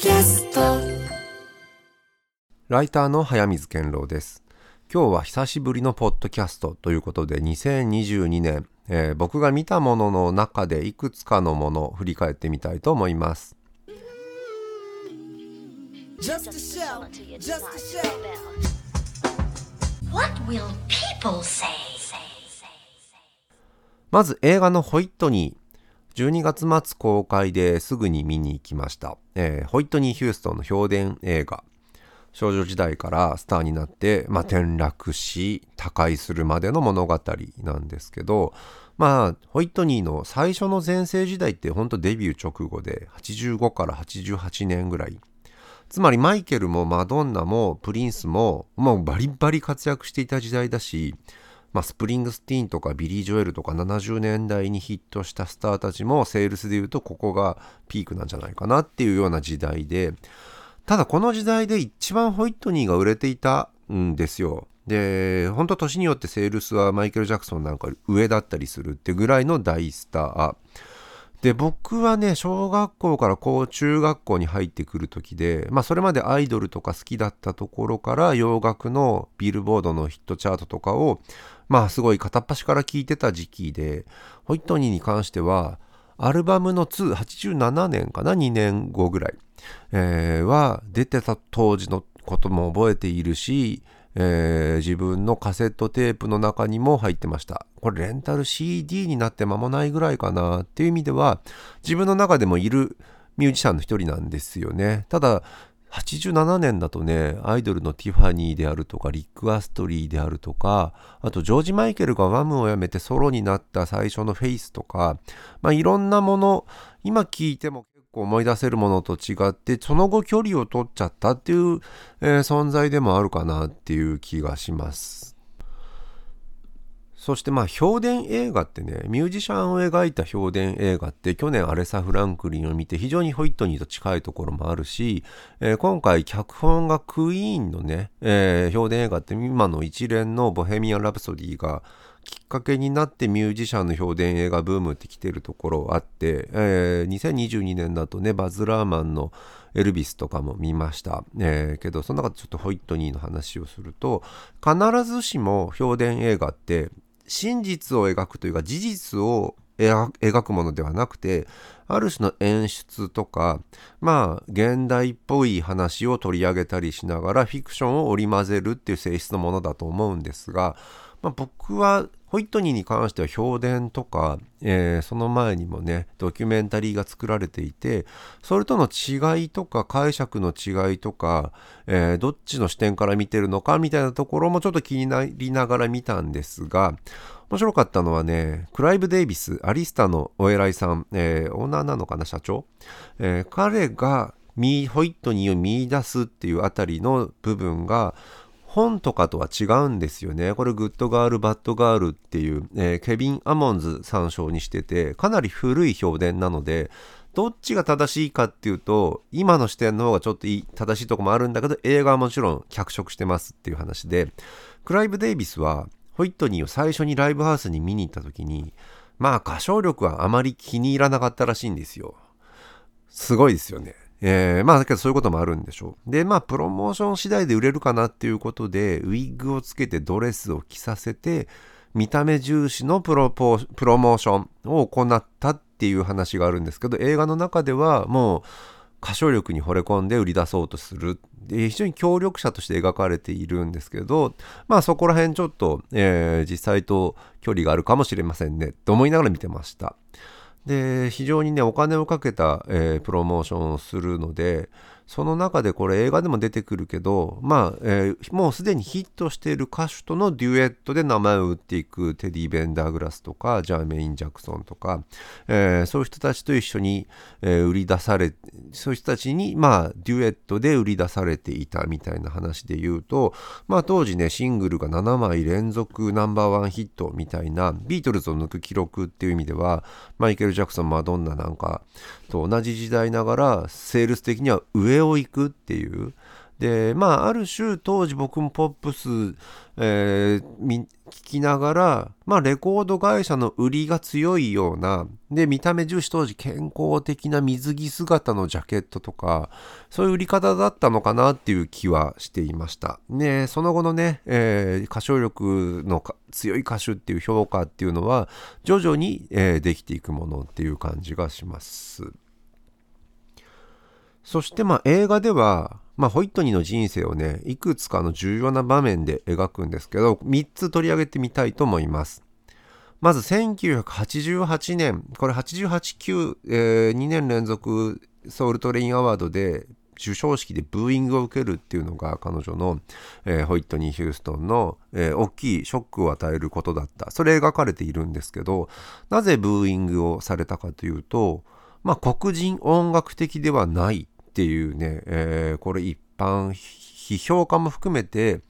キャストライターの早水健郎です今日は久しぶりのポッドキャストということで2022年、えー僕が見たものの中でいくつかのものを振り返ってみたいと思います Just a show, just a show. What will people say? まず映画のホイットニー12月末公開ですぐに見に行きました、えーホイットニー・ヒューストンの評伝映画。少女時代からスターになって、まあ、転落し他界するまでの物語なんですけどまあホイットニーの最初の全盛時代って本当デビュー直後で85から88年ぐらい。つまりマイケルもマドンナもプリンスももうバリバリ活躍していた時代だし、まあ、スプリングスティーンとかビリー・ジョエルとか70年代にヒットしたスターたちもセールスでいうとここがピークなんじゃないかなっていうような時代でただこの時代で一番ホイットニーが売れていたんですよ。で本当年によってセールスはマイケル・ジャクソンなんか上だったりするってぐらいの大スター。で僕はね小学校からこう中学校に入ってくる時で、まあ、それまでアイドルとか好きだったところから洋楽のビルボードのヒットチャートとかをまあすごい片っ端から聞いてた時期でホイットニーに関してはアルバムの287年かな？2年後ぐらい、えーは出てた当時のことも覚えているし、えー自分のカセットテープの中にも入ってました。これレンタル CD になって間もないぐらいかな？っていう意味では自分の中でもいるミュージシャンの一人なんですよね。ただ87年だとねアイドルのティファニーであるとかリック・アストリーであるとかあとジョージ・マイケルがワムを辞めてソロになった最初のフェイスとかまあいろんなもの今聞いても結構思い出せるものと違ってその後距離を取っちゃったっていう、えー存在でもあるかなっていう気がします。そしてまあ評伝映画ってねミュージシャンを描いた評伝映画って去年アレサ・フランクリンを見て非常にホイットニーと近いところもあるし、えー今回脚本がクイーンのね、えー評伝映画って今の一連のボヘミアン・ラプソディがきっかけになってミュージシャンの評伝映画ブームって来てるところあって、えー2022年だとねバズ・ラーマンのエルビスとかも見ました、えーけどその中でちょっとホイットニーの話をすると必ずしも評伝映画って真実を描くというか事実を描くものではなくてある種の演出とかまあ現代っぽい話を取り上げたりしながらフィクションを織り交ぜるっていう性質のものだと思うんですが、まあ、僕はホイットニーに関しては評伝とか、えーその前にもねドキュメンタリーが作られていてそれとの違いとか解釈の違いとか、えーどっちの視点から見てるのかみたいなところもちょっと気になりながら見たんですが面白かったのはねクライブ・デイビスアリスタのお偉いさん、えーオーナーなのかな社長、え彼がホイットニーを見出すっていうあたりの部分が本とかとは違うんですよね。これ、グッドガール、バッドガールっていう、えーケビン・アモンズ参照にしてて、かなり古い評伝なので、どっちが正しいかっていうと、今の視点の方がちょっといい正しいとこもあるんだけど、映画はもちろん脚色してますっていう話で、クライブ・デイビスは、ホイットニーを最初にライブハウスに見に行った時に、まあ歌唱力はあまり気に入らなかったらしいんですよ。すごいですよね。えーまあだけどそういうこともあるんでしょう。でまあプロモーション次第で売れるかなっていうことでウィッグをつけてドレスを着させて見た目重視のプロポプロモーションを行ったっていう話があるんですけど映画の中ではもう歌唱力に惚れ込んで売り出そうとするで非常に協力者として描かれているんですけどまあそこら辺ちょっと、えー実際と距離があるかもしれませんねと思いながら見てました。で非常にねお金をかけた、えープロモーションをするのでその中でこれ映画でも出てくるけどまあ、えーもうすでにヒットしている歌手とのデュエットで名前を売っていくテディ・ベンダーグラスとかジャーメイン・ジャクソンとか、えーそういう人たちと一緒に、えー売り出されそういう人たちにまあデュエットで売り出されていたみたいな話で言うとまあ当時ねシングルが7枚連続ナンバーワンヒットみたいなビートルズを抜く記録っていう意味ではマイケル・ジャクソンマドンナなんかと同じ時代ながらセールス的には上を行くっていうでまあある種当時僕もポップス、えー聞きながら、まあ、レコード会社の売りが強いようなで見た目重視当時健康的な水着姿のジャケットとかそういう売り方だったのかなっていう気はしていました。ねその後のね、えー歌唱力の強い歌手っていう評価っていうのは徐々に、えーできていくものっていう感じがします。そしてまあ映画では、まあ、ホイットニーの人生をねいくつかの重要な場面で描くんですけど3つ取り上げてみたいと思います。まず1988年。これ889、えー2年連続ソウルトレインアワードで授賞式でブーイングを受けるっていうのが彼女の、えーホイットニー・ヒューストンの、えー大きいショックを与えることだった。それ描かれているんですけどなぜブーイングをされたかというとまあ黒人音楽的ではない。っていうね、えーこれ一般批評家も含めて、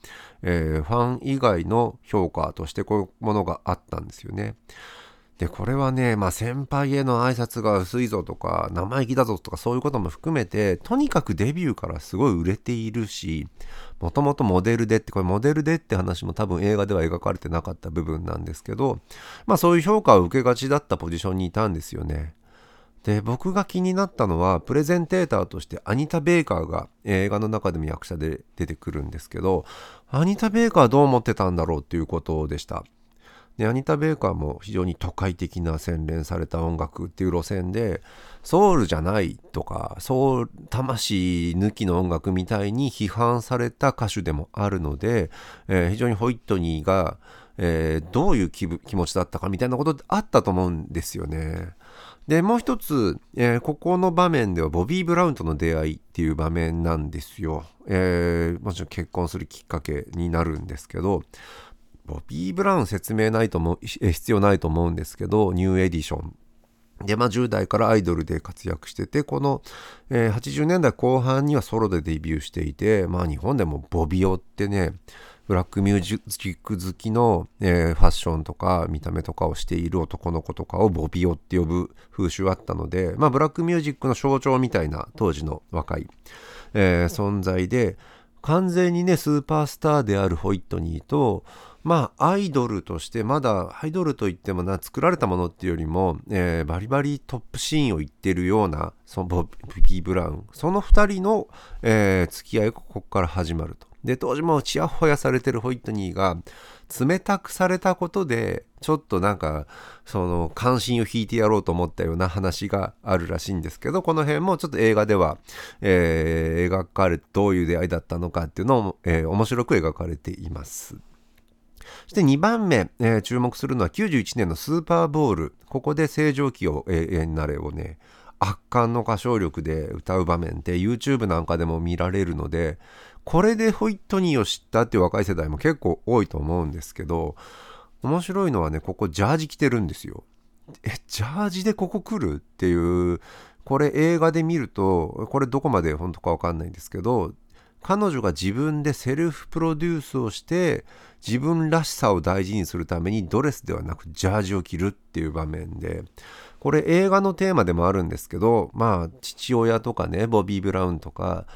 えーファン以外の評価としてこういうものがあったんですよね。でこれはね、まあ、先輩への挨拶が薄いぞとか生意気だぞとかそういうことも含めてとにかくデビューからすごい売れているしもともとモデルでってこれモデルでって話も多分映画では描かれてなかった部分なんですけどまあそういう評価を受けがちだったポジションにいたんですよね。で僕が気になったのはプレゼンテーターとしてアニタ・ベイカーが映画の中でも役者で出てくるんですけどアニタ・ベイカーはどう思ってたんだろうっていうことでした。でアニタ・ベイカーも非常に都会的な洗練された音楽っていう路線でソウルじゃないとかソウル魂抜きの音楽みたいに批判された歌手でもあるので、えー非常にホイットニーが、えーどういう気気持ちだったかみたいなことあったと思うんですよね。でもう一つ、えーここの場面ではボビー・ブラウンとの出会いっていう場面なんですよ。えーもちろん結婚するきっかけになるんですけどボビー・ブラウン説明ないと思う必要ないと思うんですけどニューエディションで、まあ、10代からアイドルで活躍しててこの、えー80年代後半にはソロでデビューしていて、まあ、日本でもボビオってねブラックミュージック好きの、えーファッションとか見た目とかをしている男の子とかをボビオって呼ぶ風習あったので、まあ、ブラックミュージックの象徴みたいな当時の若い、えー存在で完全にねスーパースターであるホイットニーとまあアイドルとしてまだアイドルといってもな作られたものっていうよりも、えーバリバリトップシーンを言ってるようなそのボビー・ブラウンその2人の、えー付き合いがここから始まると。で当時もちやほやされてるホイットニーが冷たくされたことでちょっとなんかその関心を引いてやろうと思ったような話があるらしいんですけどこの辺もちょっと映画では、えー描かれどういう出会いだったのかっていうのも、えー面白く描かれています。そして2番目、えー注目するのは91年のスーパーボールここで正常期を永遠なれをね圧巻の歌唱力で歌う場面って YouTube なんかでも見られるのでこれでホイットニーを知ったっていう若い世代も結構多いと思うんですけど面白いのはねここジャージ着てるんですよ。えジャージでここ来るっていうこれ映画で見るとこれどこまで本当か分かんないんですけど彼女が自分でセルフプロデュースをして自分らしさを大事にするためにドレスではなくジャージを着るっていう場面でこれ映画のテーマでもあるんですけどまあ父親とかねボビー・ブラウンとか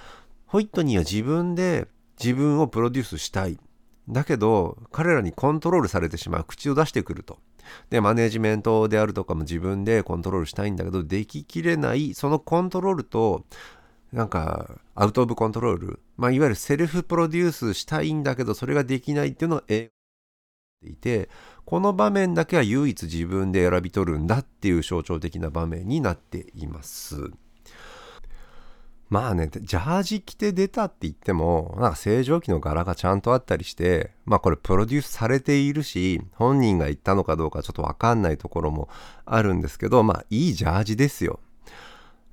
ホイットニーは自分で自分をプロデュースしたい。だけど彼らにコントロールされてしまう。口を出してくると。でマネジメントであるとかも自分でコントロールしたいんだけどでききれない。そのコントロールとなんかアウト・オブ・コントロール、まあ、いわゆるセルフプロデュースしたいんだけどそれができないっていうのが映画でいてこの場面だけは唯一自分で選び取るんだっていう象徴的な場面になっています。まあね、ジャージ着て出たって言っても、なんか正常期の柄がちゃんとあったりして、まあこれプロデュースされているし、本人が言ったのかどうかちょっとわかんないところもあるんですけど、まあいいジャージですよ。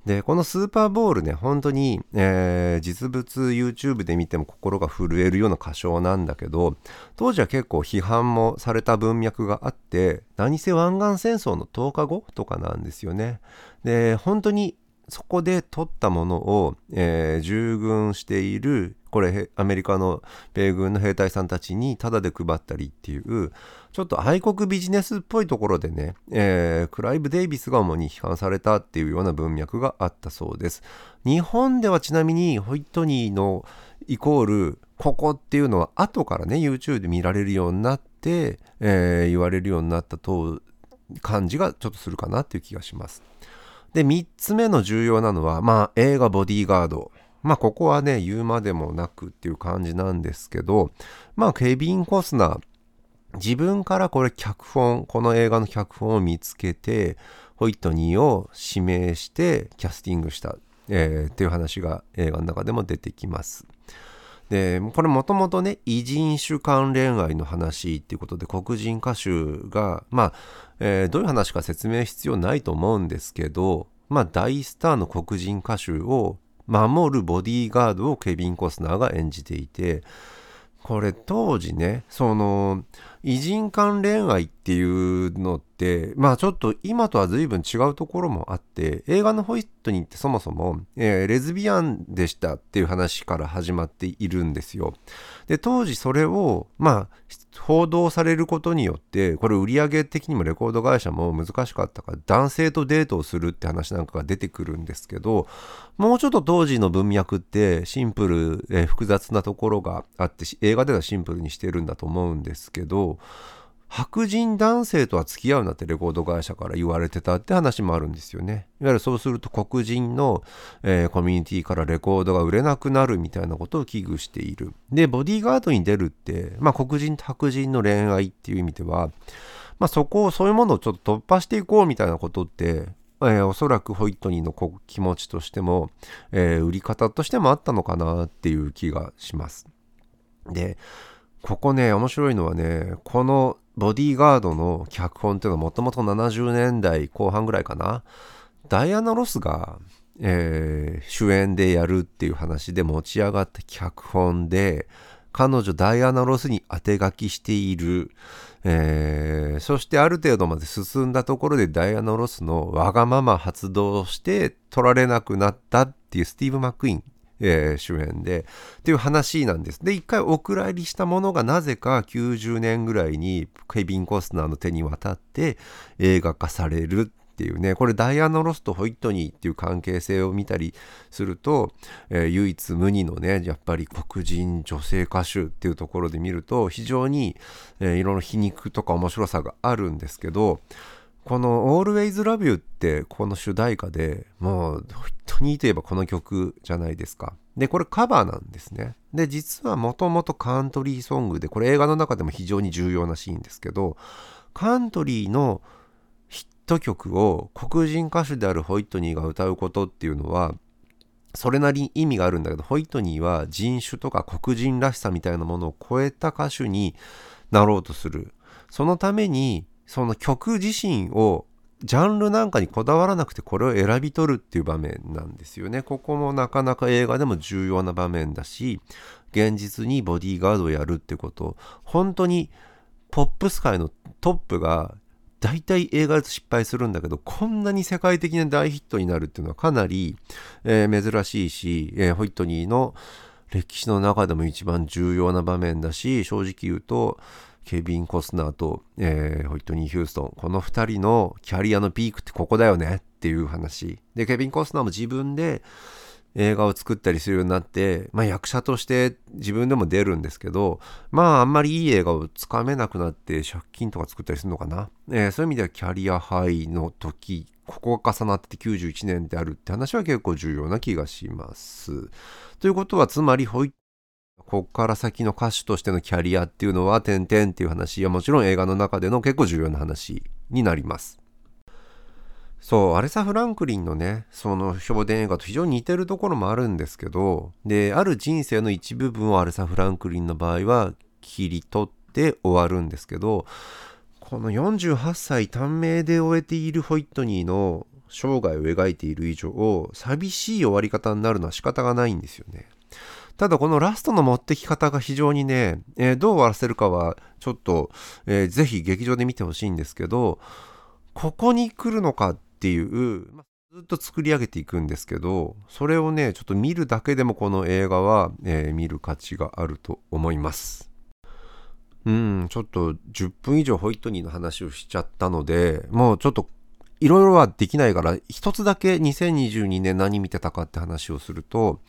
で、このスーパーボールね、本当に、えー実物 YouTube で見ても心が震えるような歌唱なんだけど、当時は結構批判もされた文脈があって、何せ湾岸戦争の10日後とかなんですよね。で、本当にそこで取ったものを、えー従軍しているこれアメリカの米軍の兵隊さんたちにタダで配ったりっていうちょっと愛国ビジネスっぽいところでね、えークライブ・デイビスが主に批判されたっていうような文脈があったそうです。日本ではちなみにホイットニーのイコールここっていうのは後からね YouTube で見られるようになって、えー言われるようになったと感じがちょっとするかなっていう気がします。で3つ目の重要なのはまあ映画ボディーガード。まあここはね言うまでもなくっていう感じなんですけどまあケビン・コスナー。自分からこれ脚本この映画の脚本を見つけてホイットニーを指名してキャスティングした、えーっていう話が映画の中でも出てきます。でこれもともとね異人種関連愛の話っていうことで黒人歌手がまあ、えーどういう話か説明必要ないと思うんですけどまあ大スターの黒人歌手を守るボディーガードをケビン・コスナーが演じていてこれ当時ねその異人間恋愛っていうのってまあちょっと今とは随分違うところもあって映画のホイットニーってそもそも、えーレズビアンでしたっていう話から始まっているんですよ。で当時それをまあ報道されることによってこれ売上的にもレコード会社も難しかったから男性とデートをするって話なんかが出てくるんですけどもうちょっと当時の文脈ってシンプル、えー複雑なところがあって映画ではシンプルにしてるんだと思うんですけど白人男性とは付き合うなってレコード会社から言われてたって話もあるんですよね。いわゆるそうすると黒人の、えーコミュニティからレコードが売れなくなるみたいなことを危惧している。で、ボディーガードに出るって、まあ黒人と白人の恋愛っていう意味では、まあそこを、そういうものをちょっと突破していこうみたいなことって、えーおそらくホイットニーの気持ちとしても、えー売り方としてもあったのかなっていう気がします。で、ここね、面白いのはね、このボディーガードの脚本っていうのはもともと70年代後半ぐらいかな。ダイアナ・ロスが、えー主演でやるっていう話で持ち上がった脚本で、彼女ダイアナ・ロスに当て書きしている。えーそしてある程度まで進んだところでダイアナ・ロスのわがまま発動して撮られなくなったっていうスティーブ・マックイン、えー主演でっていう話なんです。で、一回お蔵入りしたものがなぜか90年ぐらいにケビン・コスナーの手に渡って映画化されるっていうね、これダイアナ・ロスとホイットニーっていう関係性を見たりすると、えー唯一無二のね、やっぱり黒人女性歌手っていうところで見ると非常に、えーいろいろ皮肉とか面白さがあるんですけど、この Always Love You ってこの主題歌でもうホイットニーといえばこの曲じゃないですか。で、これカバーなんですね。で、実はもともとカントリーソングで、これ映画の中でも非常に重要なシーンですけど、カントリーのヒット曲を黒人歌手であるホイットニーが歌うことっていうのは、それなりに意味があるんだけど、ホイットニーは人種とか黒人らしさみたいなものを超えた歌手になろうとする。そのために、その曲自身をジャンルなんかにこだわらなくてこれを選び取るっていう場面なんですよね。ここもなかなか映画でも重要な場面だし、現実にボディーガードをやるってこと、本当にポップス界のトップが大体映画で失敗するんだけど、こんなに世界的な大ヒットになるっていうのはかなり、えー珍しいし、えーホイットニーの歴史の中でも一番重要な場面だし、正直言うと、ケビン・コスナーと、えーホイットニー・ヒューストン、この2人のキャリアのピークってここだよねっていう話。で、ケビン・コスナーも自分で映画を作ったりするようになって、まあ役者として自分でも出るんですけど、まああんまりいい映画をつかめなくなって借金とか作ったりするのかな。えーそういう意味ではキャリアハイの時、ここが重なって91年であるって話は結構重要な気がします。ということは、つまりホイッこっから先の歌手としてのキャリアっていうのは、点々っていう話、いやもちろん映画の中での結構重要な話になります。そう、アレサ・フランクリンのね、その評伝映画と非常に似てるところもあるんですけど、で、ある人生の一部分をアレサ・フランクリンの場合は切り取って終わるんですけど、この48歳短命で終えているホイットニーの生涯を描いている以上、寂しい終わり方になるのは仕方がないんですよね。ただこのラストの持ってき方が非常にね、えーどう終わらせるかはちょっと、えーぜひ劇場で見てほしいんですけど、ここに来るのかっていう、ずっと作り上げていくんですけどそれをねちょっと見るだけでもこの映画は、えー見る価値があると思います。うんちょっと10分以上ホイットニーの話をしちゃったのでもうちょっといろいろはできないから一つだけ2022年何見てたかって話をすると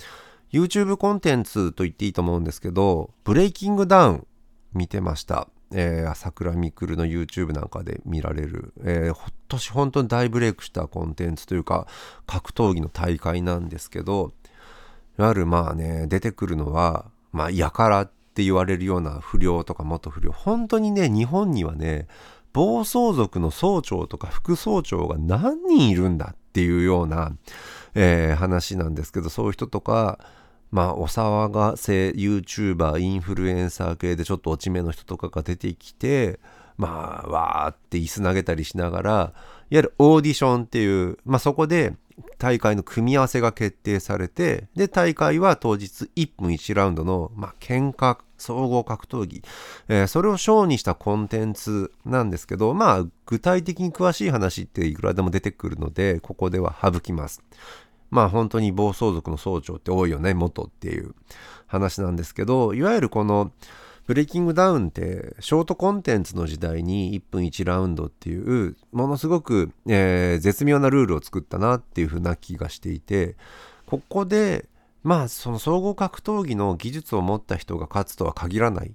YouTube コンテンツと言っていいと思うんですけどブレイキングダウン見てました。えー、朝倉未来の YouTube なんかで見られる、えー、今年本当に大ブレイクしたコンテンツというか格闘技の大会なんですけどいわゆるまあね出てくるのはまあやからって言われるような不良とか元不良。本当にね日本にはね暴走族の総長とか副総長が何人いるんだっていうような、えー話なんですけどそういう人とかまあ、お騒がせ YouTuber、インフルエンサー系でちょっと落ち目の人とかが出てきて、まあ、わーって椅子投げたりしながら、いわゆるオーディションっていう、まあそこで大会の組み合わせが決定されて、で、大会は当日1分1ラウンドの、まあ、喧嘩、総合格闘技、えーそれをショーにしたコンテンツなんですけど、まあ、具体的に詳しい話っていくらでも出てくるので、ここでは省きます。まあ本当に暴走族の総長って多いよね、元っていう話なんですけど、いわゆるこのブレイキングダウンってショートコンテンツの時代に1分1ラウンドっていうものすごく、えー絶妙なルールを作ったなっていうふうな気がしていて、ここでまあその総合格闘技の技術を持った人が勝つとは限らない。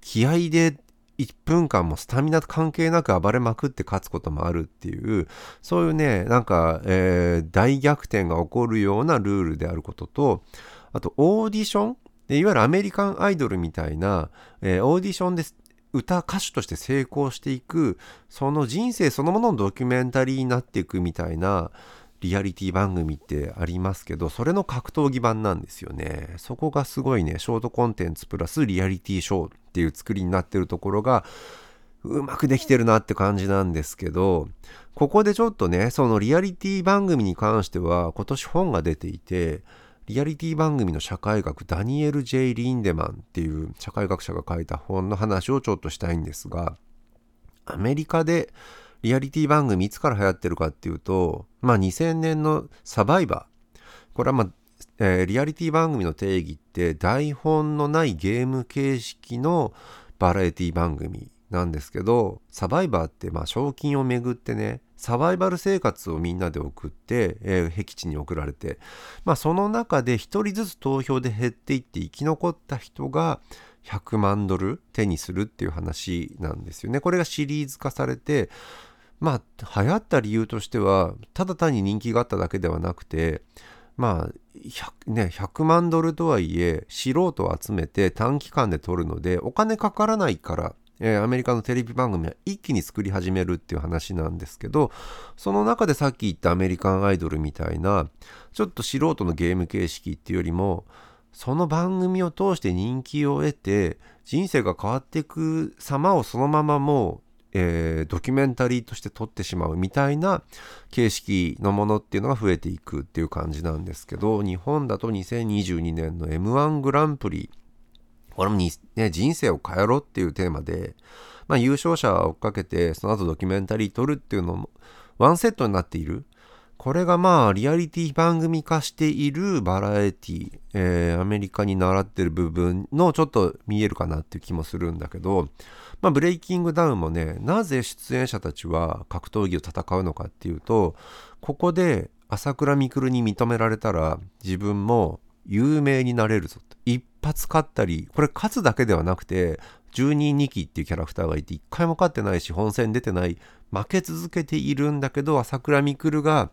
気合で1分間もスタミナ関係なく暴れまくって勝つこともあるっていうそういうねなんか、えー大逆転が起こるようなルールであることとあとオーディションいわゆるアメリカンアイドルみたいな、えーオーディションで歌歌手として成功していくその人生そのもののドキュメンタリーになっていくみたいなリアリティ番組ってありますけどそれの格闘技版なんですよね。そこがすごいねショートコンテンツプラスリアリティショーっていう作りになってるところがうまくできてるなって感じなんですけどここでちょっとねそのリアリティ番組に関しては今年本が出ていてリアリティ番組の社会学ダニエル・ J・ リンデマンっていう社会学者が書いた本の話をちょっとしたいんですがアメリカでリアリティ番組いつから流行ってるかっていうとまあ2000年のサバイバー。これはまあえーリアリティ番組の定義って台本のないゲーム形式のバラエティ番組なんですけどサバイバーってまあ賞金をめぐってねサバイバル生活をみんなで送って、えー僻地に送られてまあその中で一人ずつ投票で減っていって生き残った人が100万ドル手にするっていう話なんですよね。これがシリーズ化されてまあ流行った理由としてはただ単に人気があっただけではなくてまあ 100, ね、100万ドルとはいえ素人を集めて短期間で取るのでお金かからないから、えーアメリカのテレビ番組は一気に作り始めるっていう話なんですけどその中でさっき言ったアメリカンアイドルみたいなちょっと素人のゲーム形式っていうよりもその番組を通して人気を得て人生が変わっていく様をそのままもう、えードキュメンタリーとして撮ってしまうみたいな形式のものっていうのが増えていくっていう感じなんですけど日本だと2022年の m 1グランプリこれもに、ね、人生を変えろっていうテーマで、まあ、優勝者を追っかけてその後ドキュメンタリー撮るっていうのもワンセットになっている。これがまあリアリティ番組化しているバラエティ、えーアメリカに習ってる部分のちょっと見えるかなっていう気もするんだけど、まあ、ブレイキングダウンもねなぜ出演者たちは格闘技を戦うのかっていうとここで朝倉未来に認められたら自分も有名になれるぞと。一発勝ったりこれ勝つだけではなくて12人2期っていうキャラクターがいて一回も勝ってないし本戦出てない負け続けているんだけど朝倉未来が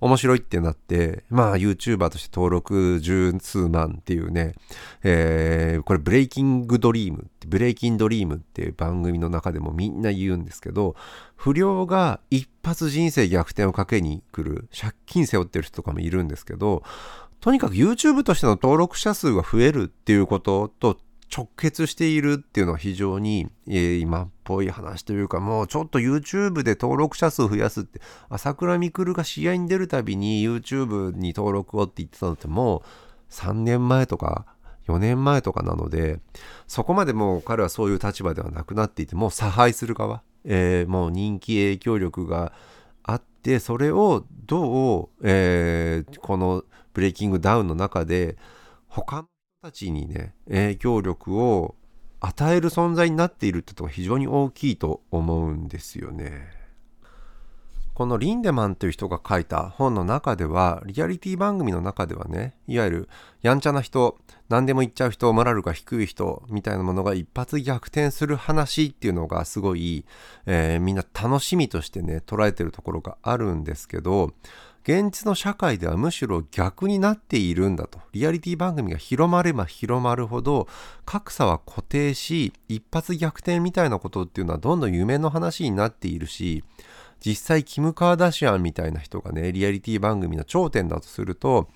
面白いってなってまあ YouTuber として登録十数万っていうね、えーこれブレイキングドリームブレイキンドリームっていう番組の中でもみんな言うんですけど不良が一発人生逆転をかけに来る借金背負ってる人とかもいるんですけどとにかく YouTube としての登録者数が増えるっていうことと直結しているっていうのは非常に、えー今っぽい話というかもうちょっと YouTube で登録者数増やすって朝倉未来が試合に出るたびに YouTube に登録をって言ってたのってもう3年前とか4年前とかなのでそこまでもう彼はそういう立場ではなくなっていてもう差配する側、えーもう人気影響力がでそれをどう、えーこのブレイキングダウンの中で他の人たちにね影響力を与える存在になっているってことが非常に大きいと思うんですよね。このリンデマンという人が書いた本の中ではリアリティ番組の中ではねいわゆるやんちゃな人何でも言っちゃう人モラルが低い人みたいなものが一発逆転する話っていうのがすごい、えーみんな楽しみとしてね捉えてるところがあるんですけど現実の社会ではむしろ逆になっているんだと。リアリティ番組が広まれば広まるほど格差は固定し一発逆転みたいなことっていうのはどんどん夢の話になっているし実際キム・カーダシアンみたいな人がねリアリティ番組の頂点だとすると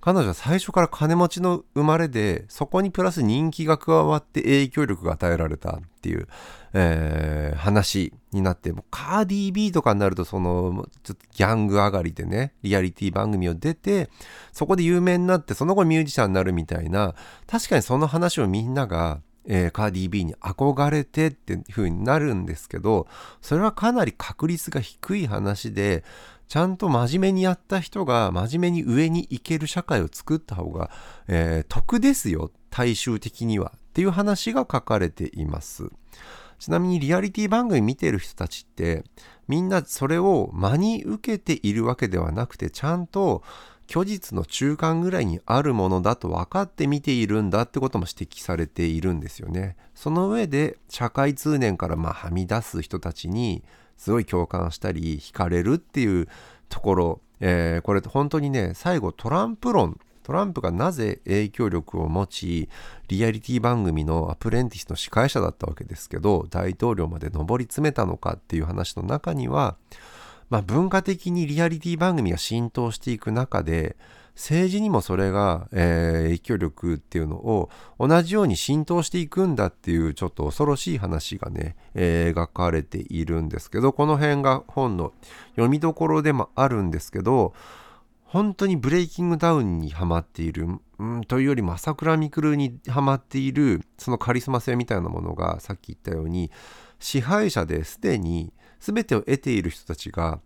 彼女は最初から金持ちの生まれでそこにプラス人気が加わって影響力が与えられたっていう、えー話になってもカーディー・ビーとかになるとそのちょっとギャング上がりでねリアリティ番組を出てそこで有名になってその後ミュージシャンになるみたいな確かにその話をみんながえーカーディー・ビーに憧れてっていう風になるんですけどそれはかなり確率が低い話でちゃんと真面目にやった人が真面目に上に行ける社会を作った方が、えー得ですよ大衆的にはっていう話が書かれています。ちなみにリアリティ番組見てる人たちってみんなそれを真に受けているわけではなくてちゃんと虚実の中間ぐらいにあるものだと分かって見ているんだってことも指摘されているんですよね。その上で社会通念からまあはみ出す人たちにすごい共感したり惹かれるっていうところ、えーこれ本当にね最後トランプ論トランプがなぜ影響力を持ちリアリティ番組のアプレンティスの司会者だったわけですけど大統領まで上り詰めたのかっていう話の中にはまあ、文化的にリアリティ番組が浸透していく中で政治にもそれが、えー影響力っていうのを同じように浸透していくんだっていうちょっと恐ろしい話がね、えー描かれているんですけどこの辺が本の読みどころでもあるんですけど本当にブレイキングダウンにハマっている、うん、というよりも朝倉未来にハマっているそのカリスマ性みたいなものがさっき言ったように支配者ですでに全てを得ている人たちが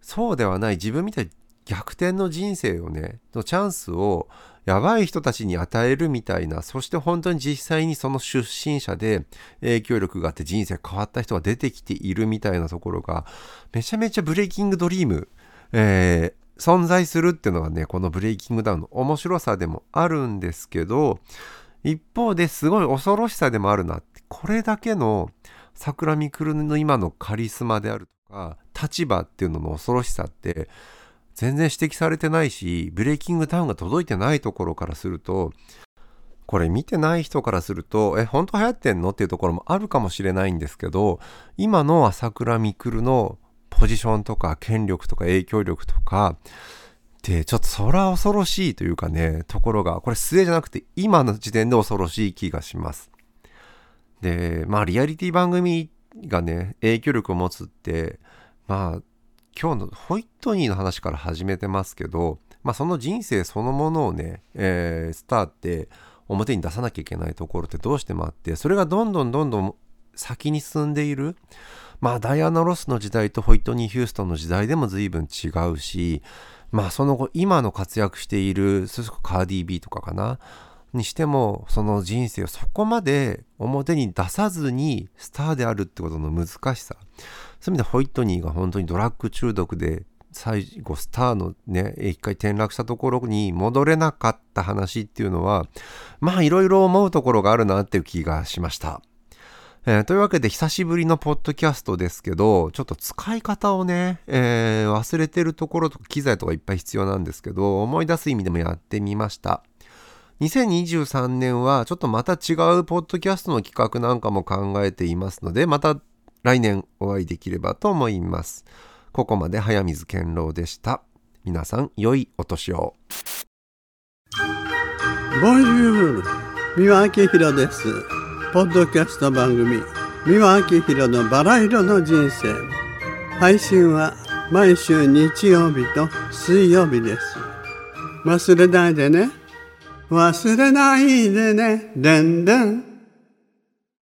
そうではない自分みたいに逆転の人生をねのチャンスをやばい人たちに与えるみたいなそして本当に実際にその出身者で影響力があって人生変わった人が出てきているみたいなところがめちゃめちゃブレイキングドリーム、えー存在するっていうのがねこのブレイキングダウンの面白さでもあるんですけど一方ですごい恐ろしさでもあるなってこれだけの桜見くるの今のカリスマであるとか立場っていうのの恐ろしさって全然指摘されてないしブレイキングダウンが届いてないところからするとこれ見てない人からするとえ本当流行ってんのっていうところもあるかもしれないんですけど今の朝倉未来のポジションとか権力とか影響力とかでちょっとそれは恐ろしいというかねところがこれ末じゃなくて今の時点で恐ろしい気がします。でまあリアリティ番組がね影響力を持つってまあ今日のホイットニーの話から始めてますけど、まあ、その人生そのものをね、えースターって表に出さなきゃいけないところってどうしてもあってそれがどんどんどんどん先に進んでいるまあダイアナ・ロスの時代とホイットニー・ヒューストンの時代でも随分違うしまあその後今の活躍しているそれこそカーディー・ビーとかかなにしてもその人生をそこまで表に出さずにスターであるってことの難しさそういう意味でホイットニーが本当にドラッグ中毒で最後スターのね一回転落したところに戻れなかった話っていうのはまあいろいろ思うところがあるなっていう気がしました。えーというわけで久しぶりのポッドキャストですけどちょっと使い方をね、えー忘れてるところとか機材とかいっぱい必要なんですけど思い出す意味でもやってみました。2023年はちょっとまた違うポッドキャストの企画なんかも考えていますのでまた来年お会いできればと思います。ここまで早水健郎でした。皆さん良いお年を。ボンジュール三輪明宏ですポッドキャスト番組三輪明宏のバラ色の人生配信は毎週日曜日と水曜日です忘れないでね忘れないでね。でんでん。